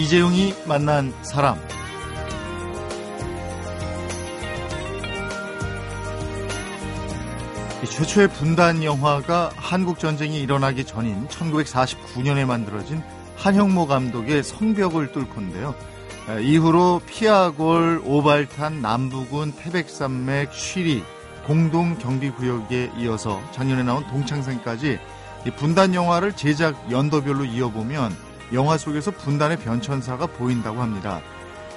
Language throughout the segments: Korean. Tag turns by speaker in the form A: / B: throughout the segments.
A: 이재용이 만난 사람. 최초의 분단 영화가 한국 전쟁이 일어나기 전인 1949년에 만들어진 한형모 감독의 성벽을 뚫고인데요. 이후로 피아골, 오발탄, 남부군, 태백산맥, 쉬리 공동 경비 구역에 이어서 작년에 나온 동창생까지 분단 영화를 제작 연도별로 이어보면 영화 속에서 분단의 변천사가 보인다고 합니다.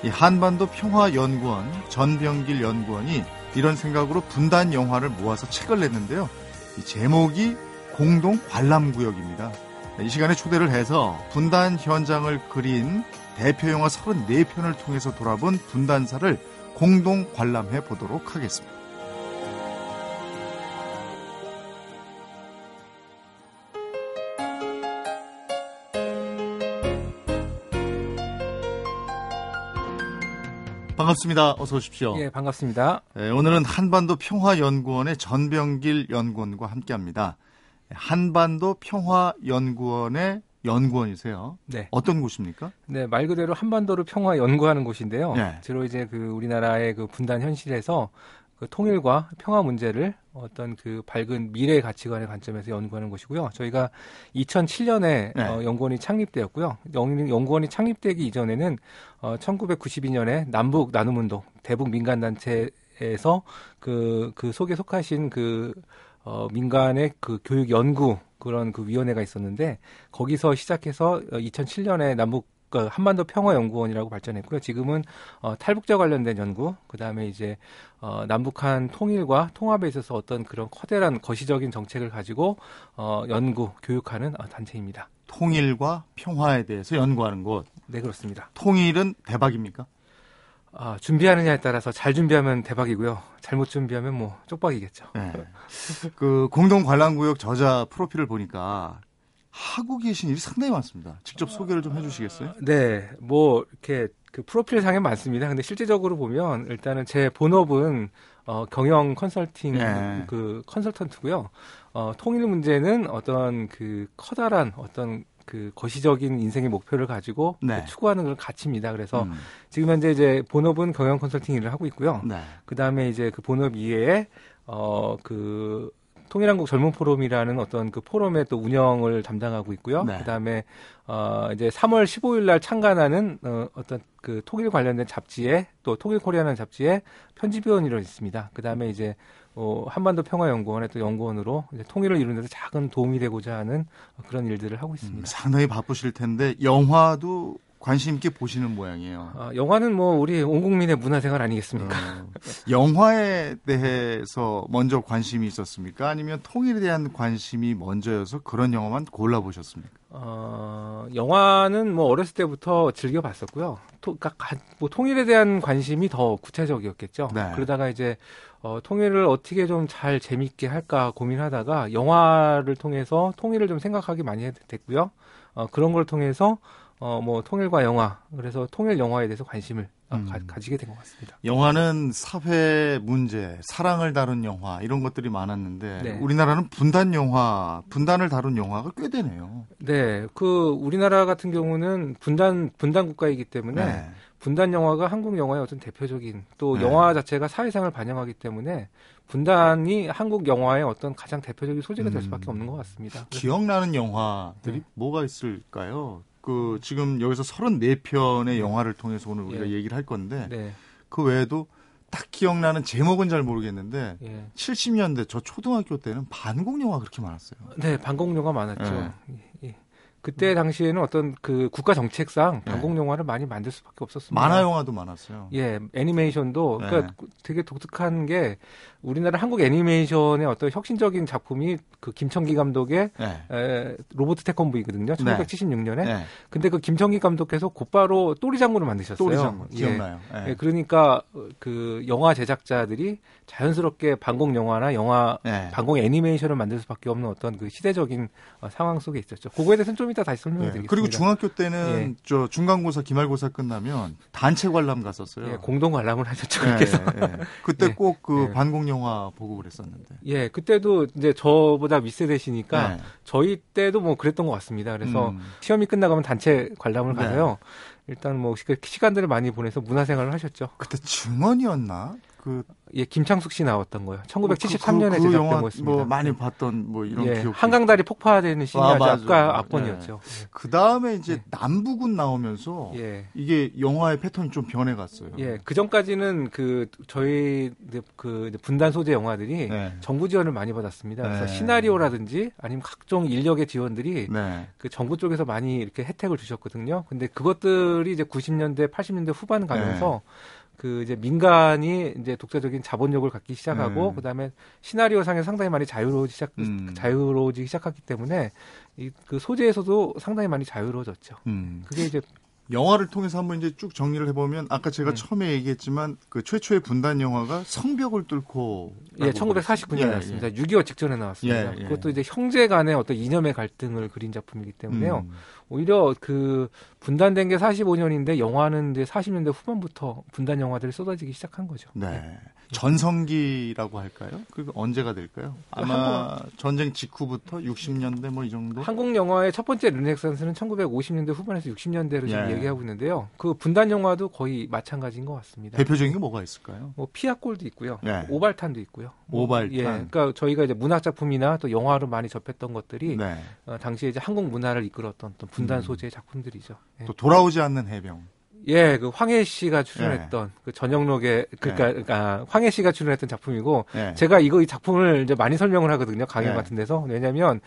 A: 한반도 평화연구원 전병길 연구원이 이런 생각으로 분단 영화를 모아서 책을 냈는데요. 제목이 공동 관람구역입니다. 이 시간에 초대를 해서 분단 현장을 그린 대표 영화 34편을 통해서 돌아본 분단사를 공동 관람해 보도록 하겠습니다. 반갑습니다. 어서 오십시오.
B: 예, 반갑습니다.
A: 네, 오늘은 한반도 평화연구원의 전병길 연구원과 함께합니다. 한반도 평화연구원의 연구원이세요. 네. 어떤 곳입니까?
B: 네, 말 그대로 한반도를 평화 연구하는 곳인데요. 네. 주로 이제 그 우리나라의 그 분단 현실에서 그 통일과 평화 문제를 어떤 그 밝은 미래 가치관의 관점에서 연구하는 곳이고요. 저희가 2007년에 네. 어, 연구원이 창립되었고요. 연, 연구원이 창립되기 이전에는 어, 1992년에 남북 나눔 운동 대북 민간 단체에서 그, 그 속에 속하신 그 어, 민간의 그 교육 연구 그런 그 위원회가 있었는데 거기서 시작해서 2007년에 남북 그 한반도 평화 연구원이라고 발전했고요. 지금은 어, 탈북자 관련된 연구, 그 다음에 이제 어, 남북한 통일과 통합에 있어서 어떤 그런 커다란 거시적인 정책을 가지고 어, 연구, 교육하는 어, 단체입니다.
A: 통일과 평화에 대해서 연구하는 곳.
B: 네, 그렇습니다.
A: 통일은 대박입니까?
B: 아, 준비하느냐에 따라서 잘 준비하면 대박이고요. 잘못 준비하면 뭐 쪽박이겠죠. 네.
A: 그 공동 관람구역 저자 프로필을 보니까 하고 계신 일이 상당히 많습니다. 직접 소개를 좀 해주시겠어요?
B: 네, 뭐 이렇게 그 프로필 상에 많습니다. 근데 실제적으로 보면 일단은 제 본업은 어, 경영 컨설팅 네. 그 컨설턴트고요. 어, 통일 문제는 어떤 그 커다란 어떤 그 거시적인 인생의 목표를 가지고 네. 그 추구하는 그런 가치입니다. 그래서 음. 지금 현재 이제 본업은 경영 컨설팅 일을 하고 있고요. 네. 그 다음에 이제 그 본업 이외에 어그 통일한국 젊은 포럼이라는 어떤 그 포럼의 또 운영을 담당하고 있고요. 네. 그다음에 어 이제 3월 15일 날 창간하는 어 어떤 그 통일 관련된 잡지에 또 통일 코리아라는 잡지에 편집위원으로 있습니다. 그다음에 이제 어, 한반도 평화 연구원의 또 연구원으로 이제 통일을 이루는 데서 작은 도움이 되고자 하는 그런 일들을 하고 있습니다. 음,
A: 상당히 바쁘실 텐데 영화도 관심 있게 보시는 모양이에요.
B: 아, 영화는 뭐 우리 온 국민의 문화생활 아니겠습니까? 어,
A: 영화에 대해서 먼저 관심이 있었습니까? 아니면 통일에 대한 관심이 먼저여서 그런 영화만 골라 보셨습니까?
B: 어, 영화는 뭐 어렸을 때부터 즐겨 봤었고요. 토, 그러니까 뭐 통일에 대한 관심이 더 구체적이었겠죠. 네. 그러다가 이제 어, 통일을 어떻게 좀 잘 재밌게 할까 고민하다가 영화를 통해서 통일을 좀 생각하기 많이 됐고요. 어, 그런 걸 통해서 어, 뭐 통일과 영화 그래서 통일 영화에 대해서 관심을 어, 음. 가, 지게 된 것 같습니다.
A: 영화는 사회 문제, 사랑을 다룬 영화 이런 것들이 많았는데 네. 우리나라는 분단 영화, 분단을 다룬 영화가 꽤 되네요.
B: 네, 그 우리나라 같은 경우는 분단 분단 국가이기 때문에 네. 분단 영화가 한국 영화의 어떤 대표적인 또 네. 영화 자체가 사회상을 반영하기 때문에 분단이 한국 영화의 어떤 가장 대표적인 소재가 될 음. 수밖에 없는 것 같습니다.
A: 기억나는 영화들이 네. 뭐가 있을까요? 그 지금 여기서 34편의 영화를 통해서 오늘 우리가 예. 얘기를 할 건데 네. 그 외에도 딱 기억나는 제목은 잘 모르겠는데 예. 70년대 저 초등학교 때는 반공 영화 그렇게 많았어요.
B: 네, 반공 영화 많았죠. 예. 예. 그때 당시에는 어떤 그 국가 정책상 네. 방공 영화를 많이 만들 수밖에 없었습니다.
A: 만화 영화도 많았어요.
B: 예, 애니메이션도 그러니까 네. 되게 독특한 게 우리나라 한국 애니메이션의 어떤 혁신적인 작품이 그 김청기 감독의 네. 에, 로보트 태권브이거든요. 1976년에. 네. 근데 그 김청기 감독께서 곧바로 또리 장군을 만드셨어요.
A: 또리 장군 기억나요.
B: 예. 예, 그러니까 그 영화 제작자들이 자연스럽게 방공 영화나 영화 네. 방공 애니메이션을 만들 수밖에 없는 어떤 그 시대적인 어, 상황 속에 있었죠. 그거에 대해서는 좀 이따 다시 설명드리겠습니다.
A: 그리고 중학교 때는 예. 저 중간고사, 기말고사 끝나면 단체 관람 갔었어요.
B: 예, 공동 관람을 하셨죠.
A: 그때 꼭 그 반공 영화 보고 그랬었는데.
B: 예, 그때도 이제 저보다 윗세대시니까 네. 저희 때도 뭐 그랬던 것 같습니다. 그래서 음. 시험이 끝나가면 단체 관람을 가서요. 일단 뭐 시간들을 많이 보내서 문화생활을 하셨죠.
A: 그때 증언이었나? 그
B: 예, 김창숙 씨 나왔던 거예요. 1973년에 그, 그, 그 제작된 거였습니다.
A: 뭐 많이 네. 봤던 뭐 이런 예, 기억.
B: 한강다리 폭파되는 신이 아, 아주 아까 악번이었죠.
A: 예. 그 다음에 이제 예. 남북은 나오면서 예. 이게 영화의 패턴이 좀 변해갔어요.
B: 예, 그 전까지는 그 저희 그 분단 소재 영화들이 네. 정부 지원을 많이 받았습니다. 그래서 네. 시나리오라든지 아니면 각종 인력의 지원들이 네. 그 정부 쪽에서 많이 이렇게 혜택을 주셨거든요. 근데 그것들이 이제 90년대, 80년대 후반 가면서 그 이제 민간이 이제 독자적인 자본력을 갖기 시작하고 음. 그다음에 시나리오 상에 상당히 많이 자유로워지 시작 음. 자유로워지기 시작했기 때문에 이 그 소재에서도 상당히 많이 자유로워졌죠. 음. 그게 이제
A: 영화를 통해서 한번 이제 쭉 정리를 해보면 아까 제가 음. 처음에 얘기했지만 그 최초의 분단 영화가 성벽을 뚫고
B: 예 1949년에 나왔습니다. 예, 예. 6.25 직전에 나왔습니다. 예, 예, 그것도 이제 형제 간의 어떤 이념의 갈등을 그린 작품이기 때문에요. 음. 오히려 그 분단된 게 45년인데 영화는 이제 40년대 후반부터 분단 영화들이 쏟아지기 시작한 거죠.
A: 네. 네. 전성기라고 할까요? 그 언제가 될까요? 아마 한국... 전쟁 직후부터 60년대 뭐 이 정도.
B: 한국 영화의 첫 번째 르네상스는 1950년대 후반에서 60년대로 지금 예. 얘기하고 있는데요. 그 분단 영화도 거의 마찬가지인 것 같습니다.
A: 대표적인 게 뭐가 있을까요?
B: 뭐 피아골도 있고요. 예. 오발탄도 있고요.
A: 뭐, 오발탄.
B: 예. 그러니까 저희가 이제 문학 작품이나 또 영화로 많이 접했던 것들이 네. 어, 당시에 이제 한국 문화를 이끌었던 또 분단 음. 소재의 작품들이죠.
A: 예. 또 돌아오지 않는 해병.
B: 예, 그 황해 씨가 출연했던 네. 그 저녁록에 그러니까, 네. 그러니까 황해 씨가 출연했던 작품이고 네. 제가 이거 이 작품을 이제 많이 설명을 하거든요 강연 같은 데서 왜냐하면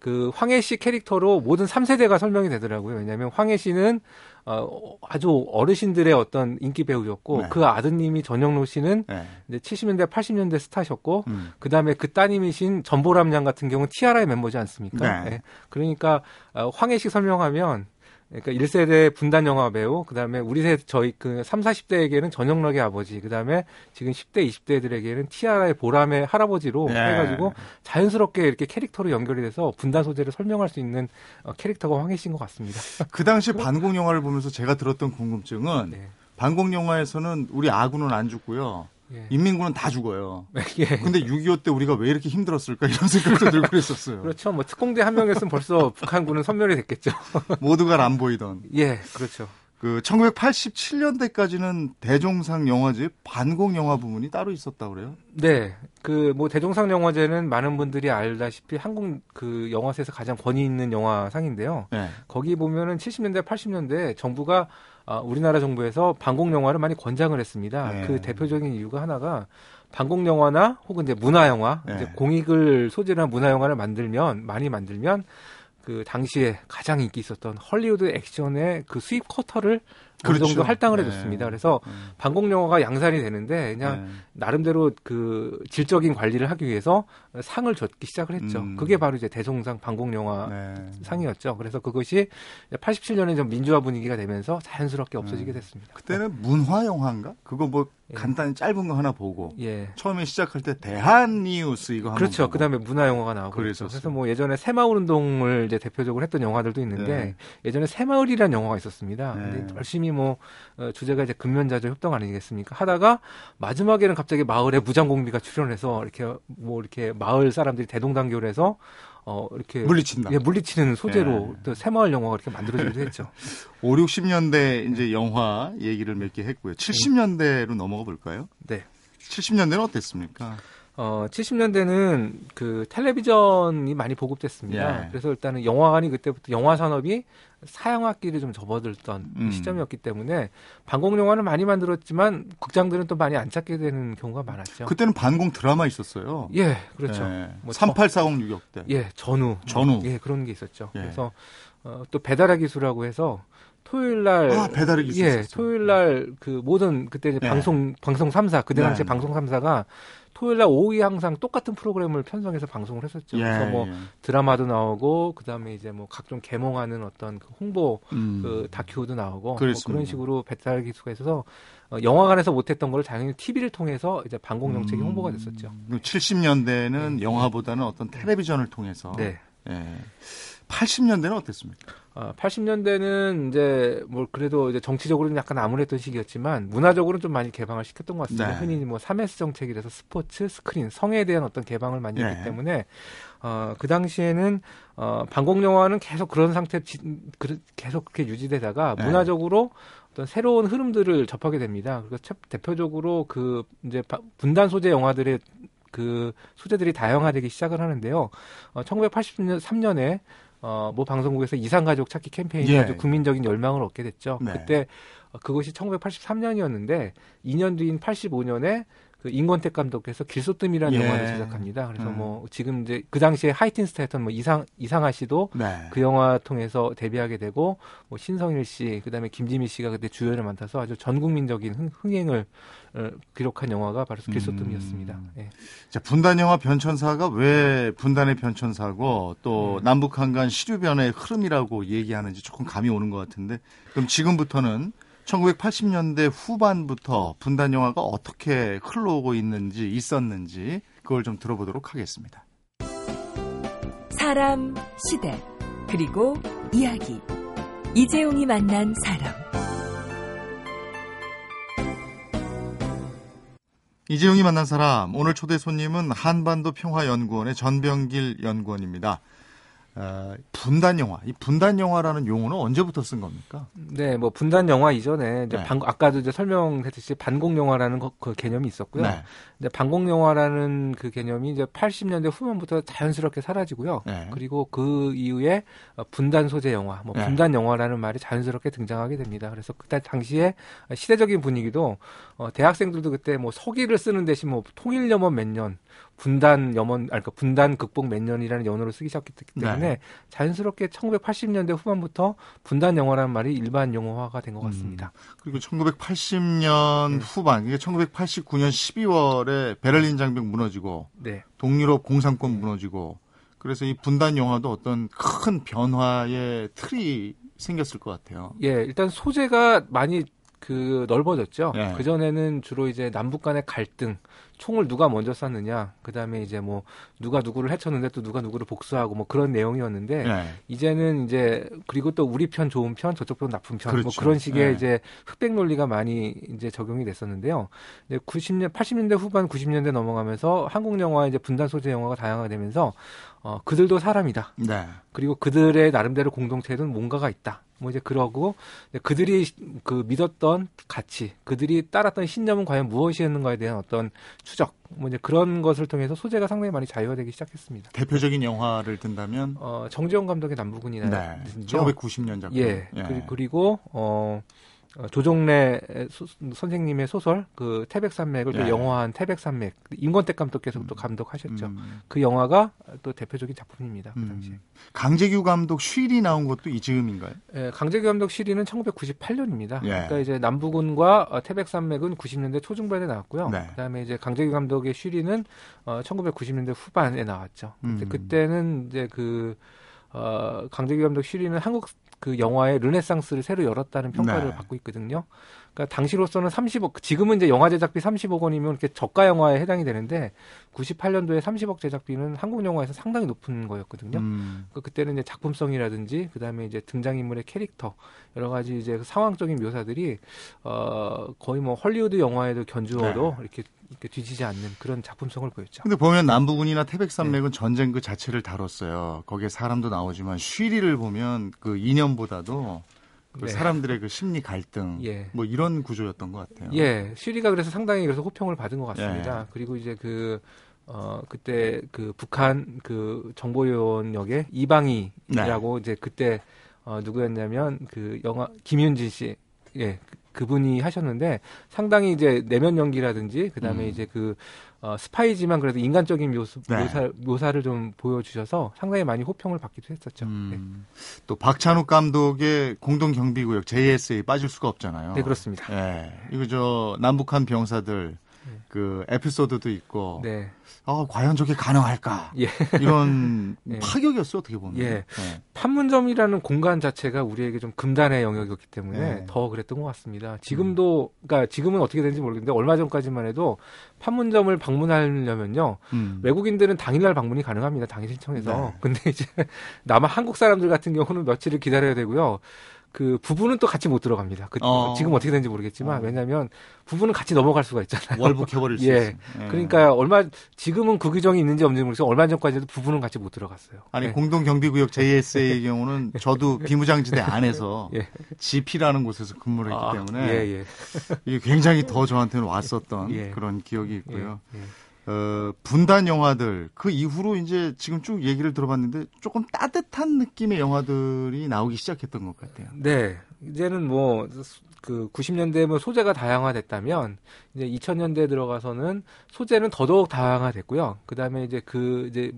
B: 그 황해 씨 캐릭터로 모든 3세대가 설명이 되더라고요. 왜냐하면 황해 씨는 어, 아주 어르신들의 어떤 인기 배우였고 네. 그 아드님이 전영록 씨는 네. 이제 70년대 80년대 스타셨고 음. 그다음에 그 따님이신 전보람 양 같은 경우는 티아라의 멤버지 않습니까? 네. 네. 그러니까 어, 황해 씨 설명하면 그러니까 1세대 분단 영화 배우, 그 다음에 우리 세 저희 그 3, 40대에게는 전영락의 아버지, 그 다음에 지금 10대, 20대들에게는 티아라의 보람의 할아버지로 네. 해 가지고 자연스럽게 이렇게 캐릭터로 연결이 돼서 분단 소재를 설명할 수 있는 어, 캐릭터가 황해신 것 같습니다.
A: 그 당시 반공 영화를 보면서 제가 들었던 궁금증은 네. 반공 영화에서는 우리 아군은 안 죽고요. 예. 인민군은 다 죽어요. 예. 근데 6.25 때 우리가 왜 이렇게 힘들었을까 이런 생각도 들고 그랬었어요.
B: 그렇죠. 뭐 특공대 한 명이었으면 벌써 북한군은 선멸이 됐겠죠.
A: 모두가 안 보이던.
B: 예, 그렇죠.
A: 그 1987년대까지는 대종상 영화제 반공 영화 부문이 따로 있었다 그래요?
B: 네. 그 뭐 대종상 영화제는 많은 분들이 알다시피 한국 그 영화사에서 가장 권위 있는 영화상인데요. 네. 거기 보면은 70년대 80년대 정부가 아, 우리나라 정부에서 방공 영화를 많이 권장을 했습니다. 네. 그 대표적인 이유가 하나가 방공 영화나 혹은 이제 문화 영화, 네. 이제 공익을 소재로 한 문화 영화를 만들면 많이 만들면 그 당시에 가장 인기 있었던 헐리우드 액션의 그 수입 그렇죠. 어느 정도 할당을 네. 해줬습니다. 그래서 음. 방공 영화가 양산이 되는데 그냥 네. 나름대로 그 질적인 관리를 하기 위해서 상을 줬기 시작을 했죠. 음. 그게 바로 이제 대종상 방공 영화 네. 상이었죠. 그래서 그것이 87년에 좀 민주화 분위기가 되면서 자연스럽게 없어지게 네. 됐습니다.
A: 그때는 문화 영화인가? 그거 뭐 예. 간단히 짧은 거 하나 보고 예. 처음에 시작할 때 대한 뉴스 이거
B: 그렇죠. 그다음에 문화 영화가 나오고 그랬었어. 그래서 뭐 예전에 새마을 운동을 이제 대표적으로 했던 영화들도 있는데 네. 예전에 새마을이라는 영화가 있었습니다. 네. 근데 열심히 뭐 어, 주제가 이제 근면자조 협동 아니겠습니까? 하다가 마지막에는 갑자기 마을에 무장공비가 출연해서 이렇게 뭐 이렇게 마을 사람들이 대동단결 해서 어, 이렇게
A: 물리친다.
B: 예, 물리치는 소재로 예. 또 새마을 영화가 이렇게 만들어지기도 했죠.
A: 5, 60년대 이제 영화 얘기를 몇 개 했고요. 70년대로 넘어가 볼까요?
B: 네.
A: 70년대는 어땠습니까?
B: 어, 70년대는 그 텔레비전이 많이 보급됐습니다. 예. 그래서 일단은 영화관이 그때부터 영화 산업이 사양악기를 좀 접어들던 음. 시점이었기 때문에 반공 영화는 많이 만들었지만 극장들은 또 많이 안 찾게 되는 경우가 많았죠.
A: 그때는 반공 드라마 있었어요.
B: 예, 그렇죠.
A: 예. 뭐 3840 유격대.
B: 예, 전후.
A: 전후.
B: 예, 그런 게 있었죠. 예. 그래서 어, 또 배달의 기수라고 해서 토요일 날
A: 아, 배달의 기수.
B: 예, 토요일 날그 모든 그때 이제 네. 방송 방송 3사 그때 당시에 네. 방송 3사가 토요일 날 오후에 항상 똑같은 프로그램을 편성해서 방송을 했었죠. 예, 그래서 뭐 예. 드라마도 나오고 그다음에 이제 뭐 각종 개몽하는 어떤 그 홍보 음. 그 다큐도 나오고 뭐 그런 식으로 배달 기수가 있어서 어, 영화관에서 못했던 걸 당연히 TV를 통해서 이제 방공 정책이 음. 홍보가 됐었죠.
A: 70년대는 네. 영화보다는 어떤 텔레비전을 통해서
B: 네.
A: 예. 80년대는 어땠습니까?
B: 어, 80년대는 이제 뭐 그래도 이제 정치적으로는 약간 암울했던 시기였지만 문화적으로는 좀 많이 개방을 시켰던 것 같습니다. 네. 흔히 뭐 3S 정책이라서 스포츠, 스크린, 성에 대한 어떤 개방을 많이 했기 네. 때문에 어, 그 당시에는 어, 방공 영화는 계속 그런 상태 그, 계속 그렇게 유지되다가 네. 문화적으로 어떤 새로운 흐름들을 접하게 됩니다. 그래서 대표적으로 그 이제 분단 소재 영화들의 그 소재들이 다양화되기 시작을 하는데요. 어, 1983년에 어, 모 방송국에서 이상가족 찾기 캠페인이 예. 아주 국민적인 열망을 얻게 됐죠. 네. 그때 어, 그것이 1983년이었는데 2년 뒤인 85년에 그 인권택 감독께서 길소뜸이라는 예. 영화를 제작합니다. 그래서 음. 뭐 지금 이제 그 당시에 하이틴 스타였던 뭐 이상 이상하 씨도 네. 그 영화 통해서 데뷔하게 되고 뭐 신성일 씨 그다음에 김지미 씨가 그때 주연을 맡아서 아주 전 국민적인 흥, 흥행을 어, 기록한 영화가 바로 길소뜸이었습니다. 음. 예.
A: 자 분단 영화 변천사가 왜 분단의 변천사고 또 음. 남북 한간 시류변의 흐름이라고 얘기하는지 조금 감이 오는 것 같은데 그럼 지금부터는 1980년대 후반부터 분단 영화가 어떻게 흘러오고 있는지 있었는지 그걸 좀 들어보도록 하겠습니다.
C: 사람, 시대, 그리고 이야기. 이재용이 만난 사람.
A: 이재용이 만난 사람. 오늘 초대 손님은 한반도 평화연구원의 전병길 연구원입니다. 어, 분단 영화. 이 분단 영화라는 용어는 언제부터 쓴 겁니까?
B: 네, 뭐 분단 영화 이전에 이제 네. 반, 아까도 이제 설명했듯이 반공 영화라는 거, 그 개념이 있었고요. 네. 이제 반공 영화라는 그 개념이 이제 80년대 후반부터 자연스럽게 사라지고요. 네. 그리고 그 이후에 분단 소재 영화, 뭐 네. 분단 영화라는 말이 자연스럽게 등장하게 됩니다. 그래서 그때 당시에 시대적인 분위기도 어, 대학생들도 그때 뭐 서기를 쓰는 대신 뭐 통일 염원 몇 년, 분단 염원, 아니, 그 분단 극복 몇 년이라는 연어를 쓰기 시작했기 때문에 네. 자연스럽게 1980년대 후반부터 분단 영화라는 말이 일반 용어화가 된 것 같습니다.
A: 음, 그리고 1980년 네. 후반, 이게 1989년 12월에 베를린 장벽 무너지고 네. 동유럽 공산권 무너지고 그래서 이 분단 영화도 어떤 큰 변화의 틀이 생겼을 것 같아요.
B: 예, 일단 소재가 많이 그 넓어졌죠. 예. 그 전에는 주로 이제 남북 간의 갈등, 총을 누가 먼저 쐈느냐, 그 다음에 이제 뭐 누가 누구를 해쳤는데 또 누가 누구를 복수하고 뭐 그런 내용이었는데 예. 이제는 이제 그리고 또 우리 편 좋은 편, 저쪽 편 나쁜 편, 뭐 그렇죠. 뭐 그런 식의 예. 이제 흑백 논리가 많이 이제 적용이 됐었는데요. 이제 90년, 80년대 후반, 90년대 넘어가면서 한국 영화 이제 분단 소재 영화가 다양화되면서 어 그들도 사람이다. 네. 그리고 그들의 나름대로 공동체에는 뭔가가 있다. 뭐 이제 그러고 그들이 그 믿었던 가치, 그들이 따랐던 신념은 과연 무엇이었는가에 대한 어떤 추적, 뭐 이제 그런 것을 통해서 소재가 상당히 많이 자유화되기 시작했습니다.
A: 대표적인 영화를 든다면
B: 어 정지영 감독의 남부군이나
A: 네. 1990년 작품.
B: 예. 예. 그리고 어 어, 조종래 소, 선생님의 소설 그 태백산맥을 또 네. 영화한 태백산맥 임권택 감독께서 또 음. 감독하셨죠. 음. 그 영화가 또 대표적인 작품입니다. 그 음. 당시에. 음.
A: 강재규 감독 쉬리 나온 것도 이 즈음인가요?
B: 예, 강재규 감독 쉬리는 1998년입니다. 예. 그러니까 이제 남부군과 어, 태백산맥은 90년대 초중반에 나왔고요. 네. 그다음에 이제 강재규 감독의 쉬리는 어, 1990년대 후반에 나왔죠. 음. 그때는 이제 그 어, 강재규 감독 쉬리는 한국 그 영화의 르네상스를 새로 열었다는 평가를 네. 받고 있거든요. 그러니까 당시로서는 30억, 지금은 이제 영화 제작비 30억 원이면 이렇게 저가 영화에 해당이 되는데 98년도에 30억 제작비는 한국 영화에서 상당히 높은 거였거든요. 음. 그러니까 그때는 이제 작품성이라든지 그다음에 이제 등장인물의 캐릭터 여러 가지 이제 그 상황적인 묘사들이 어 거의 뭐 헐리우드 영화에도 견주어도 네. 이렇게 이렇게 뒤지지 않는 그런 작품성을 보였죠.
A: 근데 보면 남부군이나 태백산맥은 네. 전쟁 그 자체를 다뤘어요. 거기에 사람도 나오지만 쉬리를 보면 그 이념보다도 그 네. 사람들의 그 심리 갈등 예. 뭐 이런 구조였던 것 같아요.
B: 예, 쉬리가 그래서 상당히 그래서 호평을 받은 것 같습니다. 예. 그리고 이제 그 어, 그때 그 북한 그 정보요원 역의 이방희라고 네. 이제 그때 어, 누구였냐면 그 영화 김윤진 씨, 예, 그분이 하셨는데 상당히 이제 내면 연기라든지 그다음에 음. 이제 그 어, 스파이지만 그래도 인간적인 묘수, 네. 묘사, 묘사를 좀 보여주셔서 상당히 많이 호평을 받기도 했었죠. 음.
A: 네. 또 박찬욱 감독의 공동 경비구역 JSA 빠질 수가 없잖아요.
B: 네 그렇습니다.
A: 예. 이거 저 남북한 병사들 그 에피소드도 있고. 네. 아, 과연 저게 가능할까? 예. 이런 예. 파격이었어 어떻게 보면. 예. 네.
B: 판문점이라는 공간 자체가 우리에게 좀 금단의 영역이었기 때문에 네. 더 그랬던 것 같습니다. 지금도 음. 그러니까 지금은 어떻게 되는지 모르겠는데 얼마 전까지만 해도 판문점을 방문하려면요. 음. 외국인들은 당일날 방문이 가능합니다. 당일 신청해서. 네. 근데 이제 남아 한국 사람들 같은 경우는 며칠을 기다려야 되고요. 그 부부는 또 같이 못 들어갑니다. 그, 어. 지금 어떻게 되는지 모르겠지만 어. 왜냐하면 부부는 같이 넘어갈 수가 있잖아요.
A: 월북해버릴 수
B: 예.
A: 있어요.
B: 예. 그러니까 얼마 지금은 그 규정이 있는지 없는지 모르겠어요. 얼마 전까지도 부부는 같이 못 들어갔어요.
A: 아니 예. 공동경비구역 JSA의 경우는 저도 비무장지대 안에서 예. GP라는 곳에서 근무를 했기 아, 때문에 예, 예. 이게 굉장히 더 저한테는 왔었던 예. 그런 기억이 있고요. 어, 분단 영화들 그 이후로 이제 지금 쭉 얘기를 들어봤는데 조금 따뜻한 느낌의 영화들이 나오기 시작했던 것 같아요.
B: 네, 이제는 뭐 그 90년대 뭐 소재가 다양화됐다면 이제 2000년대 들어가서는 소재는 더더욱 다양화됐고요. 그다음에 이제 그 이제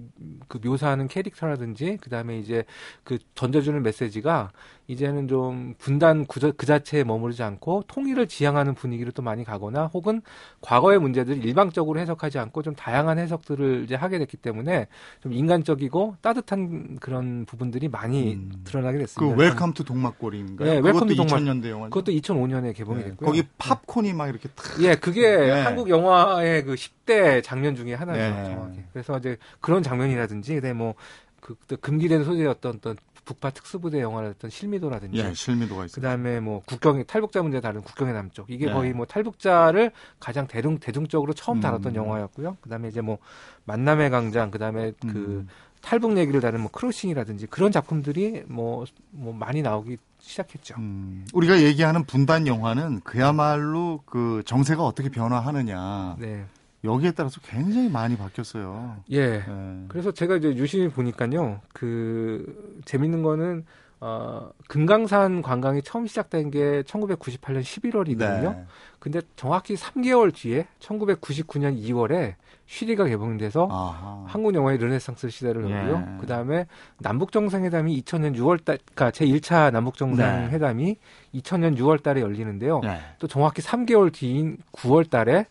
B: 그 묘사하는 캐릭터라든지 그다음에 이제 그 던져주는 메시지가 이제는 좀 분단 그 자체에 머무르지 않고 통일을 지향하는 분위기로 또 많이 가거나 혹은 과거의 문제들을 일방적으로 해석하지 않고 좀 다양한 해석들을 이제 하게 됐기 때문에 좀 인간적이고 따뜻한 그런 부분들이 많이 음. 드러나게 됐습니다.
A: 그 웰컴 투 동막골인가요? 네, 웰컴 투 동막 2000년대 영화.
B: 그것도 2005년에 개봉이 네. 됐고요.
A: 거기 팝콘이 막 이렇게 탁.
B: 예, 그게 네. 한국 영화의 그 10대 장면 중에 하나죠, 네. 정확히. 그래서 이제 그런 장면이라든지, 그다음에 뭐, 그, 금기된 소재였던 어떤 북파 특수부대 영화였던 실미도라든지,
A: 예, 실미도가 있어요.
B: 그 다음에 뭐 국경의 탈북자 문제 다룬 국경의 남쪽 이게 네. 거의 뭐 탈북자를 가장 대중 대중적으로 처음 다뤘던 음. 영화였고요. 그 다음에 이제 뭐 만남의 강장, 그다음에 그 음. 그 탈북 얘기를 다룬 뭐 크로싱이라든지 그런 작품들이 뭐, 뭐 많이 나오기 시작했죠. 음,
A: 우리가 얘기하는 분단 영화는 그야말로 그 정세가 어떻게 변화하느냐. 네. 여기에 따라서 굉장히 많이 바뀌었어요.
B: 예. 네. 그래서 제가 이제 유심히 보니까요. 그 재밌는 거는 어, 금강산 관광이 처음 시작된 게 1998년 11월이거든요. 네. 근데 정확히 3개월 뒤에 1999년 2월에 쉬리가 개봉돼서 아하. 한국 영화의 르네상스 시대를 열고요. 예. 그다음에 남북 정상회담이 2000년 6월 달 그러니까 제1차 남북 정상회담이 네. 2000년 6월 달에 열리는데요. 네. 또 정확히 3개월 뒤인 9월 달에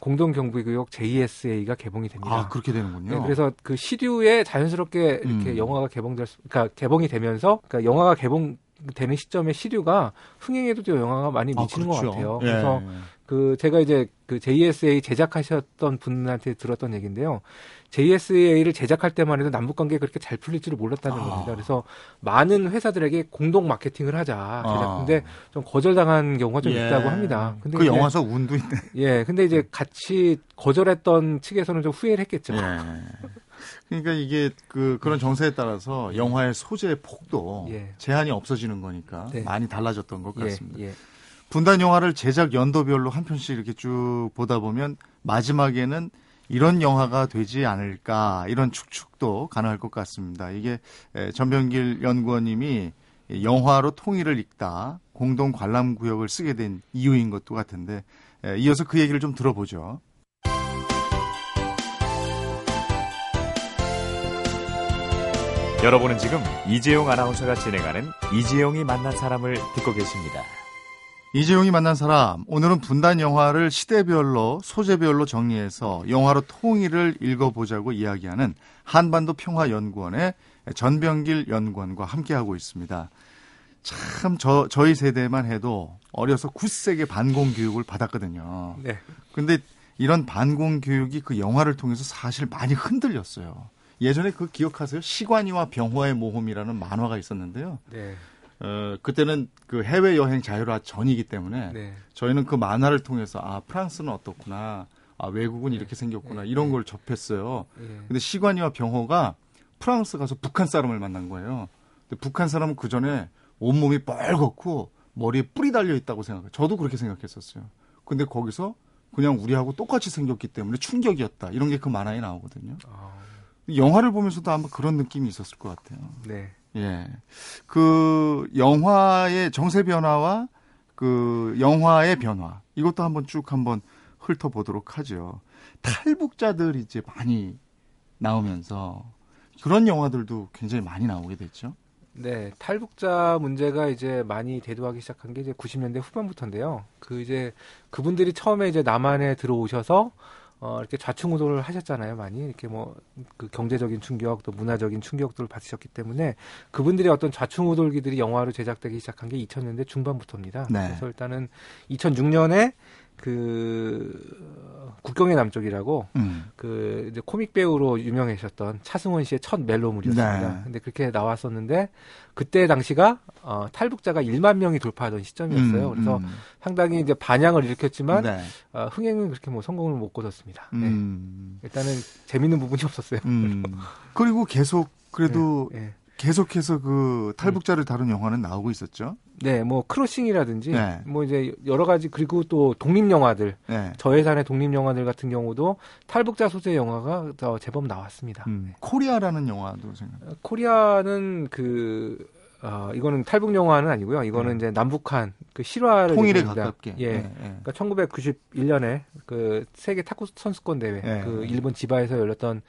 B: 공동 경비구역 JSA가 개봉이 됩니다.
A: 아, 그렇게 되는군요. 네,
B: 그래서 그 시류에 자연스럽게 이렇게 음. 영화가 개봉될 수, 그러니까 개봉이 되면서 그러니까 영화가 개봉 되는 시점에 시류가 흥행에도 좀 영향을 많이 아, 미치는 아, 그렇죠. 것 같아요. 예. 그래서 그 제가 이제 그 JSA 제작하셨던 분한테 들었던 얘기인데요. JSA를 제작할 때만 해도 남북 관계 그렇게 잘 풀릴 줄을 몰랐다는 아. 겁니다. 그래서 많은 회사들에게 공동 마케팅을 하자. 아. 근데 좀 거절당한 경우가 좀 예. 있다고 합니다.
A: 근데 그 영화서 운도 있네.
B: 예. 근데 이제 같이 거절했던 측에서는 좀 후회를 했겠죠. 예.
A: 그러니까 이게 그 그런 정세에 따라서 영화의 소재의 폭도 예. 제한이 없어지는 거니까 네. 많이 달라졌던 것 예, 같습니다. 예. 분단 영화를 제작 연도별로 한 편씩 이렇게 쭉 보다 보면 마지막에는 이런 영화가 되지 않을까 이런 추측도 가능할 것 같습니다. 이게 전병길 연구원님이 영화로 통일을 읽다 공동 관람 구역을 쓰게 된 이유인 것도 같은데 이어서 그 얘기를 좀 들어보죠.
D: 여러분은 지금 이재용 아나운서가 진행하는 이재용이 만난 사람을 듣고 계십니다.
A: 이재용이 만난 사람, 오늘은 분단 영화를 시대별로, 소재별로 정리해서 영화로 통일을 읽어보자고 이야기하는 한반도 평화 연구원의 전병길 연구원과 함께하고 있습니다. 참, 저, 저희 세대만 해도 어려서 굳세게 반공 교육을 받았거든요. 네. 근데 이런 반공 교육이 그 영화를 통해서 사실 많이 흔들렸어요. 예전에 그 기억하세요? 시관이와 병화의 모험이라는 만화가 있었는데요. 네. 어, 그때는 그 해외 여행 자유화 전이기 때문에 네. 저희는 그 만화를 통해서 아 프랑스는 어떻구나, 아 외국은 네. 이렇게 생겼구나 네. 이런 걸 접했어요. 네. 근데 시관이와 병호가 프랑스 가서 북한 사람을 만난 거예요. 근데 북한 사람은 그 전에 온 몸이 뻘겋고 머리에 뿔이 달려 있다고 생각해요. 저도 그렇게 생각했었어요. 근데 거기서 그냥 우리하고 똑같이 생겼기 때문에 충격이었다. 이런 게 그 만화에 나오거든요. 아. 영화를 보면서도 아마 그런 느낌이 있었을 것 같아요. 네. 예. 그 영화의 정세 변화와 그 영화의 변화 이것도 한번 쭉 한번 훑어보도록 하죠. 탈북자들이 이제 많이 나오면서 그런 영화들도 굉장히 많이 나오게 됐죠.
B: 네, 탈북자 문제가 이제 많이 대두하기 시작한 게 이제 90년대 후반부터인데요. 그 이제 그분들이 처음에 이제 남한에 들어오셔서 어, 이렇게 좌충우돌을 하셨잖아요, 많이. 이렇게 뭐, 그 경제적인 충격, 또 문화적인 충격들을 받으셨기 때문에 그분들의 어떤 좌충우돌기들이 영화로 제작되기 시작한 게 2000년대 중반부터입니다. 네. 그래서 일단은 2006년에 그 국경의 남쪽이라고 음. 그 이제 코믹 배우로 유명하셨던 차승원 씨의 첫 멜로물이었습니다. 네. 근데 그렇게 나왔었는데 그때 당시가 어, 탈북자가 1만 명이 돌파하던 시점이었어요. 음, 그래서 음. 상당히 이제 반향을 일으켰지만 네. 어, 흥행은 그렇게 뭐 성공을 못 거뒀습니다. 네. 음. 일단은 재밌는 부분이 없었어요. 음.
A: 그리고 계속 그래도 네, 네. 계속해서 그 탈북자를 다룬 영화는 나오고 있었죠.
B: 네, 뭐 크로싱이라든지 네. 뭐 이제 여러 가지 그리고 또 독립 영화들, 네. 저예산의 독립 영화들 같은 경우도 탈북자 소재 영화가 더 제법 나왔습니다. 음.
A: 네. 코리아라는 영화도 생각.
B: 코리아는 그 어, 이거는 탈북 영화는 아니고요. 이거는 네. 이제 남북한 그 실화를
A: 통일에 얘기합니다. 가깝게.
B: 예. 네, 네. 그러니까 1991년에 그 세계 탁구 선수권 대회 네. 그 일본 지바에서 열렸던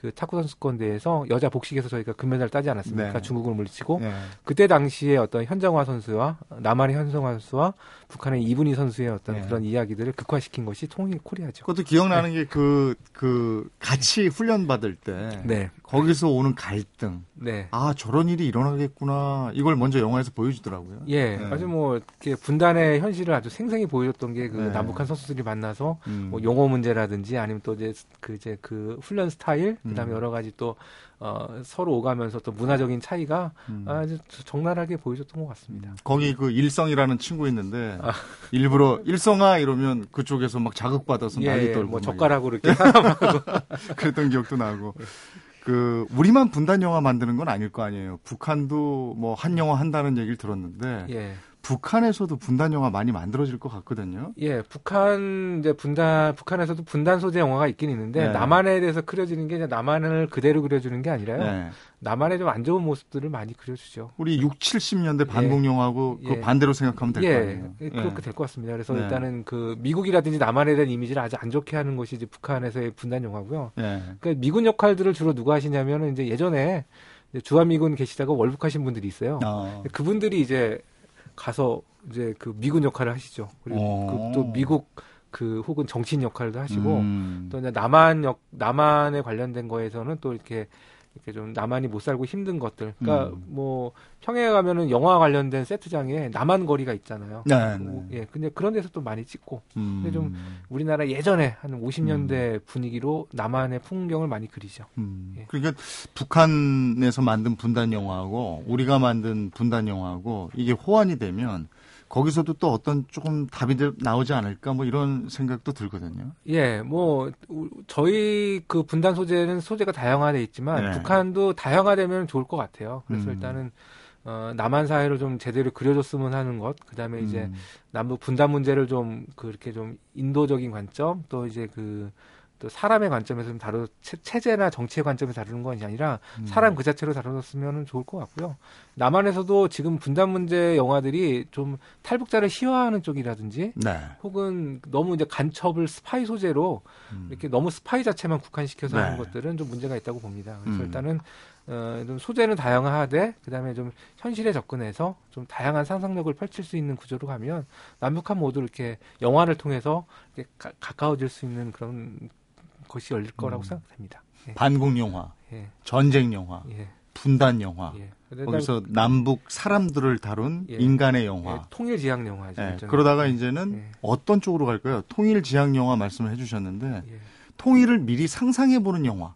B: 그 탁구 선수권 대회에서 여자 복식에서 저희가 금메달 따지 않았습니까? 네. 중국을 물리치고 네. 그때 당시에 어떤 현정화 선수와 남한의 현정화 선수와 북한의 이분희 선수의 어떤 네. 그런 이야기들을 극화시킨 것이 통일 코리아죠.
A: 그것도 기억나는 네. 게그그 그 같이 훈련 받을 때 네. 거기서 오는 갈등. 네. 아 저런 일이 일어나겠구나. 이걸 먼저 영화에서 보여주더라고요.
B: 예, 네. 아주 뭐 이렇게 분단의 현실을 아주 생생히 보여줬던 게그 네. 남북한 선수들이 만나서 음. 뭐 용어 문제라든지 아니면 또 이제 그 이제 그 훈련 스타일 그다음에 음. 여러 가지 또 어, 서로 오가면서 또 문화적인 차이가 음. 아주 적나라하게 보여줬던 것 같습니다.
A: 거기 그 일성이라는 친구 있는데 아. 일부러 일성아 이러면 그쪽에서 막 자극받아서 예, 난리 예, 떨고
B: 뭐 젓가락으로 이렇게
A: 그랬던 기억도 나고 그 우리만 분단 영화 만드는 건 아닐 거 아니에요. 북한도 뭐 한 영화 한다는 얘기를 들었는데 예. 북한에서도 분단 영화 많이 만들어질 것 같거든요.
B: 예, 북한 이제 분단 북한에서도 분단 소재 영화가 있긴 있는데 네. 남한에 대해서 그려지는 게 이제 남한을 그대로 그려주는 게 아니라요. 네. 남한의 좀 안 좋은 모습들을 많이 그려주죠.
A: 우리 6, 70년대 반공 영화하고 예. 그 반대로 생각하면 될것 예. 같아요.
B: 예, 그렇게 될 것 같습니다. 그래서 네. 일단은 그 미국이라든지 남한에 대한 이미지를 아주 안 좋게 하는 것이 이제 북한에서의 분단 영화고요. 네. 그러니까 미군 역할들을 주로 누가 하시냐면은 이제 예전에 주한미군 계시다가 월북하신 분들이 있어요. 어. 그분들이 이제 가서 이제 그 미군 역할을 하시죠. 그리고 어. 그또 미국 그 혹은 정치인 역할도 하시고 음. 또 이제 남한 역 남한에 관련된 거에서는 또 이렇게 이렇게 좀 남한이 못 살고 힘든 것들. 그러니까 음. 뭐 평양에 가면은 영화 관련된 세트장에 남한 거리가 있잖아요. 네, 뭐, 네. 예. 근데 그런 데서 또 많이 찍고. 음. 근데 좀 우리나라 예전에 한 50년대 음. 분위기로 남한의 풍경을 많이 그리죠.
A: 음. 예. 그러니까 북한에서 만든 분단 영화하고 우리가 만든 분단 영화하고 이게 호환이 되면 거기서도 또 어떤 조금 답이 나오지 않을까 뭐 이런 생각도 들거든요.
B: 예, 뭐 저희 그 분단 소재는 소재가 다양화돼 있지만 네. 북한도 다양화되면 좋을 것 같아요. 그래서 음. 일단은 어, 남한 사회를 좀 제대로 그려줬으면 하는 것, 그 다음에 이제 음. 남북 분단 문제를 좀 그렇게 좀 인도적인 관점, 또 이제 그 또 사람의 관점에서 좀 다루 체제나 정치의 관점에서 다루는 것이 아니라 음. 사람 그 자체로 다루었으면 좋을 것 같고요. 남한에서도 지금 분단 문제 영화들이 좀 탈북자를 희화하는 쪽이라든지 네. 혹은 너무 이제 간첩을 스파이 소재로 음. 이렇게 너무 스파이 자체만 국한시켜서 네. 하는 것들은 좀 문제가 있다고 봅니다. 그래서 음. 일단은 어, 좀 소재는 다양하되 그다음에 좀 현실에 접근해서 좀 다양한 상상력을 펼칠 수 있는 구조로 가면 남북한 모두 이렇게 영화를 통해서 이렇게 가, 가까워질 수 있는 그런 것이 열릴 거라고 음. 생각됩니다.
A: 예. 반공 영화, 예. 전쟁 영화, 예. 분단 영화. 예. 거기서 남북 사람들을 다룬 예. 인간의 영화. 예,
B: 통일 지향 영화죠. 예.
A: 그러다가 이제는 어떤 쪽으로 갈까요? 통일 지향 영화 말씀을 해주셨는데 통일을 미리 상상해 보는 영화.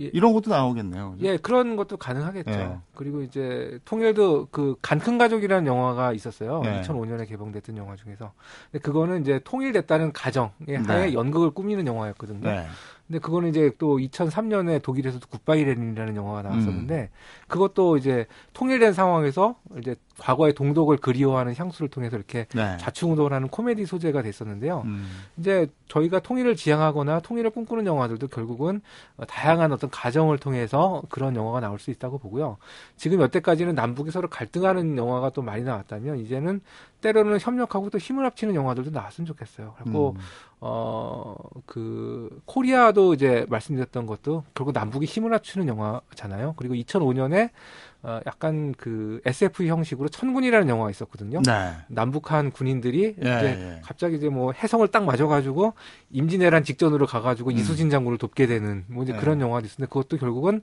A: 예. 이런 것도 나오겠네요.
B: 예, 그런 것도 가능하겠죠. 예. 그리고 이제 통일도 그 간큰 가족이라는 영화가 있었어요. 예. 2005년에 개봉됐던 영화 중에서. 근데 그거는 이제 통일됐다는 가정의 네. 하에 연극을 꾸미는 영화였거든요. 네. 근데 그거는 이제 또 2003년에 독일에서도 굿바이 레닌이라는 영화가 나왔었는데 음. 그것도 이제 통일된 상황에서 이제 과거의 동독을 그리워하는 향수를 통해서 이렇게 네. 좌충우돌 하는 코미디 소재가 됐었는데요. 음. 이제 저희가 통일을 지향하거나 통일을 꿈꾸는 영화들도 결국은 다양한 어떤 가정을 통해서 그런 영화가 나올 수 있다고 보고요. 지금 여태까지는 남북이 서로 갈등하는 영화가 또 많이 나왔다면 이제는 때로는 협력하고 또 힘을 합치는 영화들도 나왔으면 좋겠어요. 그리고 음. 어그 코리아도 이제 말씀드렸던 것도 결국 남북이 힘을 합치는 영화잖아요. 그리고 2005년에 어, 약간 그 SF 형식으로 천군이라는 영화가 있었거든요. 네. 남북한 군인들이 예, 이제 예. 갑자기 이제 뭐 해성을 딱 맞아가지고 임진왜란 직전으로 가가지고 음. 이수진 장군을 돕게 되는 뭐 이제 예. 그런 영화도 있었는데 그것도 결국은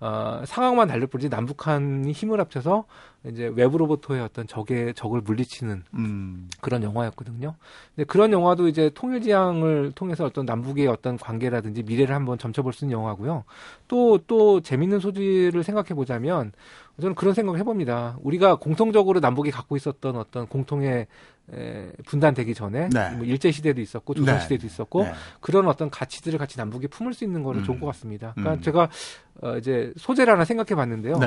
B: 어, 상황만 달릴 뿐이지 남북한이 힘을 합쳐서 이제 외부로부터의 어떤 적의 적을 물리치는 음. 그런 영화였거든요. 근데 그런 영화도 이제 통일지향을 통해서 어떤 남북의 어떤 관계라든지 미래를 한번 점쳐볼 수 있는 영화고요. 또또 또 재밌는 소지를 생각해 보자면 저는 그런 생각을 해봅니다. 우리가 공통적으로 남북이 갖고 있었던 어떤 공통의 에, 분단되기 전에 네. 뭐 일제 시대도 있었고 조선 네. 시대도 있었고 네. 그런 어떤 가치들을 같이 남북이 품을 수 있는 거는 음. 좋은 것 같습니다. 그러니까 음. 제가 어, 이제 소재를 하나 생각해 봤는데요.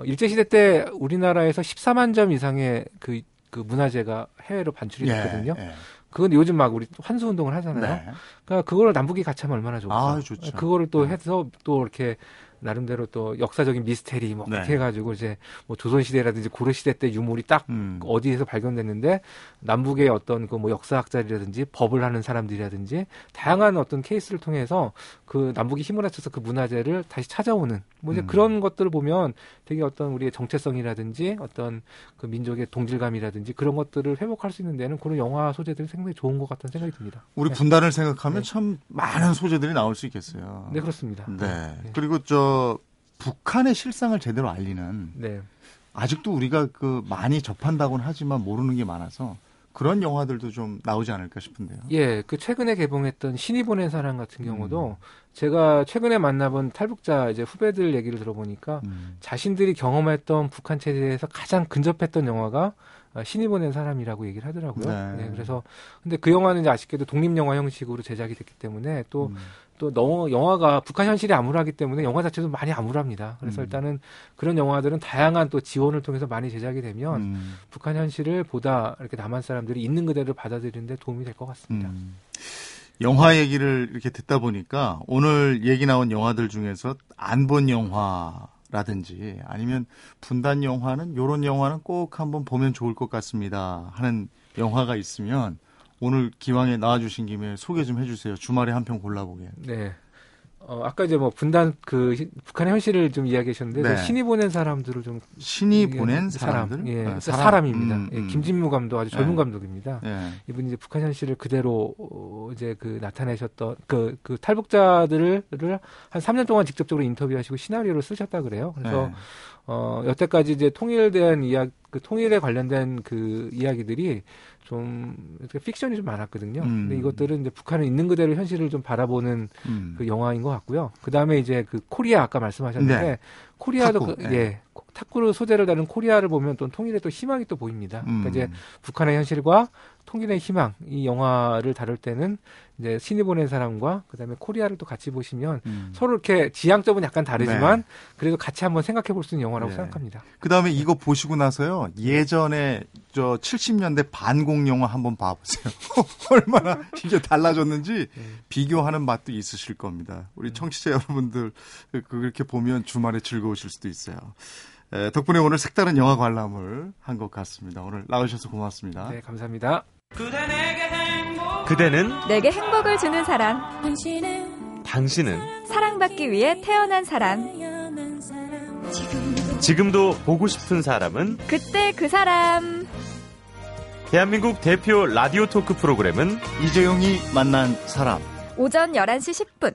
B: 네. 어, 일제 시대 때 우리나라에서 14만 점 이상의 그, 그 문화재가 해외로 반출이 예, 됐거든요. 예, 예. 그건 요즘 막 우리 환수 운동을 하잖아요. 네. 그러니까 그거를 남북이 같이 하면 얼마나 좋을까. 아, 좋죠. 그거를 또 네. 해서 또 이렇게 나름대로 또 역사적인 미스테리 뭐 이렇게 네. 해가지고 이제 뭐 조선 시대라든지 고려 시대 때 유물이 딱 음. 어디에서 발견됐는데 남북의 어떤 그 뭐 역사학자라든지 법을 하는 사람들이라든지 다양한 어떤 케이스를 통해서 그 남북이 힘을 합쳐서 그 문화재를 다시 찾아오는 뭐 이제 음. 그런 것들을 보면 되게 어떤 우리의 정체성이라든지 어떤 그 민족의 동질감이라든지 그런 것들을 회복할 수 있는 데는 그런 영화 소재들이 상당히 좋은 것 같다는 생각이 듭니다.
A: 우리 네. 분단을 생각하면 네. 참 많은 소재들이 나올 수 있겠어요.
B: 네 그렇습니다.
A: 네. 네. 그리고 저 북한의 실상을 제대로 알리는 네. 아직도 우리가 그 많이 접한다고는 하지만 모르는 게 많아서 그런 영화들도 좀 나오지 않을까 싶은데요.
B: 예, 그 최근에 개봉했던 신이 보낸 사랑 같은 경우도 음. 제가 최근에 만나본 탈북자 이제 후배들 얘기를 들어보니까 음. 자신들이 경험했던 북한 체제에서 가장 근접했던 영화가 신이 보낸 사람이라고 얘기를 하더라고요. 네. 네 그래서 근데 그 영화는 이제 아쉽게도 독립 영화 형식으로 제작이 됐기 때문에 또 음. 또 너무 영화가 북한 현실이 암울하기 때문에 영화 자체도 많이 암울합니다. 그래서 음. 일단은 그런 영화들은 다양한 또 지원을 통해서 많이 제작이 되면 음. 북한 현실을 보다 이렇게 남한 사람들이 있는 그대로 받아들이는데 도움이 될 것 같습니다. 음.
A: 영화 얘기를 이렇게 듣다 보니까 오늘 얘기 나온 영화들 중에서 안 본 영화 라든지 아니면 분단 영화는 요런 영화는 꼭 한번 보면 좋을 것 같습니다 하는 영화가 있으면 오늘 기왕에 나와주신 김에 소개 좀 해주세요. 주말에 한 편 골라보게.
B: 네. 어, 아까 이제 뭐 분단 그 북한의 현실을 좀 이야기하셨는데 네. 신이 보낸 사람들을 좀
A: 신이 보낸 사람들 사람,
B: 예 아, 사람. 입니다 음, 예, 음. 예, 김진무 감독 아주 젊은 네. 감독입니다. 네. 이분이 이제 북한 현실을 그대로 어, 이제 그 나타내셨던 그, 그 탈북자들을 한 3년 동안 직접적으로 인터뷰하시고 시나리오를 쓰셨다 그래요. 그래서 네. 어 여태까지 이제 통일에 대한 이야기 그 통일에 관련된 그 이야기들이 좀 픽션이 좀 많았거든요. 음. 근데 이것들은 이제 북한은 있는 그대로 현실을 좀 바라보는 음. 그 영화인 것 같고요. 그 다음에 이제 그 코리아 아까 말씀하셨는데 네. 코리아도 탁구, 그, 네. 예 탁구로 소재를 다룬 코리아를 보면 또 통일의 또 희망이 또 보입니다. 그러니까 음. 그러니까 이제 북한의 현실과 통일의 희망 이 영화를 다룰 때는 이제 신이 보낸 사람과 그다음에 코리아를 또 같이 보시면 음. 서로 이렇게 지향점은 약간 다르지만 네. 그래도 같이 한번 생각해 볼 수 있는 영화라고 네. 생각합니다.
A: 그다음에 이거 보시고 나서요. 예전에 저 70년대 반공 영화 한번 봐 보세요. 얼마나 이게 달라졌는지 네. 비교하는 맛도 있으실 겁니다. 우리 음. 청취자 여러분들 그, 그렇게 보면 주말에 즐거 우실 수도 있어요. 에, 덕분에 오늘 색다른 영화 관람을 한 것 같습니다. 오늘 나오셔서 고맙습니다.
B: 네, 감사합니다.
D: 그대는
C: 내게 행복을 주는 사람.
D: 당신은
C: 사랑받기 위해 태어난 사람.
D: 지금도 보고 싶은 사람은
C: 그때 그 사람.
D: 대한민국 대표 라디오 토크 프로그램은
A: 이재용이 만난 사람.
C: 오전 11시 10분.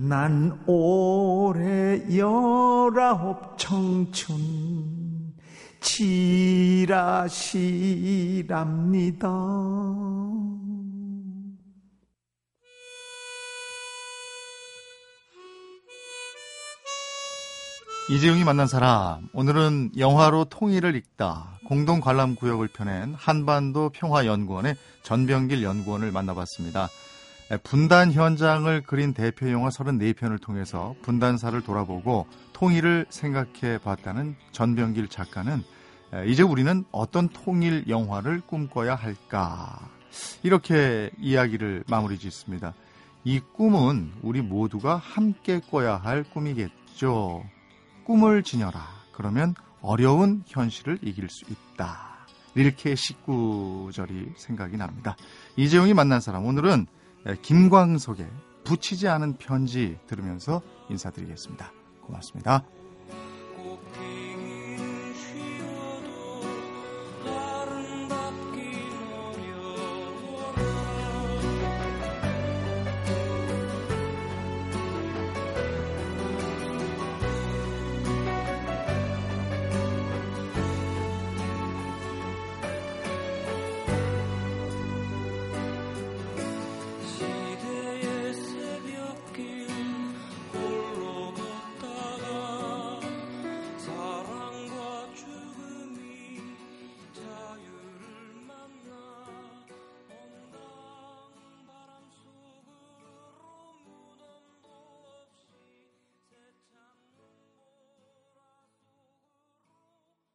E: 난 올해 열아홉 청춘 지라시랍니다.
A: 이재용이 만난 사람 오늘은 영화로 통일을 읽다 공동 관람 구역을 펴낸 한반도 평화연구원의 전병길 연구원을 만나봤습니다. 분단 현장을 그린 대표 영화 34편을 통해서 분단사를 돌아보고 통일을 생각해 봤다는 전병길 작가는 이제 우리는 어떤 통일 영화를 꿈꿔야 할까 이렇게 이야기를 마무리 짓습니다. 이 꿈은 우리 모두가 함께 꿔야 할 꿈이겠죠. 꿈을 지녀라. 그러면 어려운 현실을 이길 수 있다. 이렇게 19절이 생각이 납니다. 이재용이 만난 사람 오늘은 김광석의 붙이지 않은 편지 들으면서 인사드리겠습니다. 고맙습니다.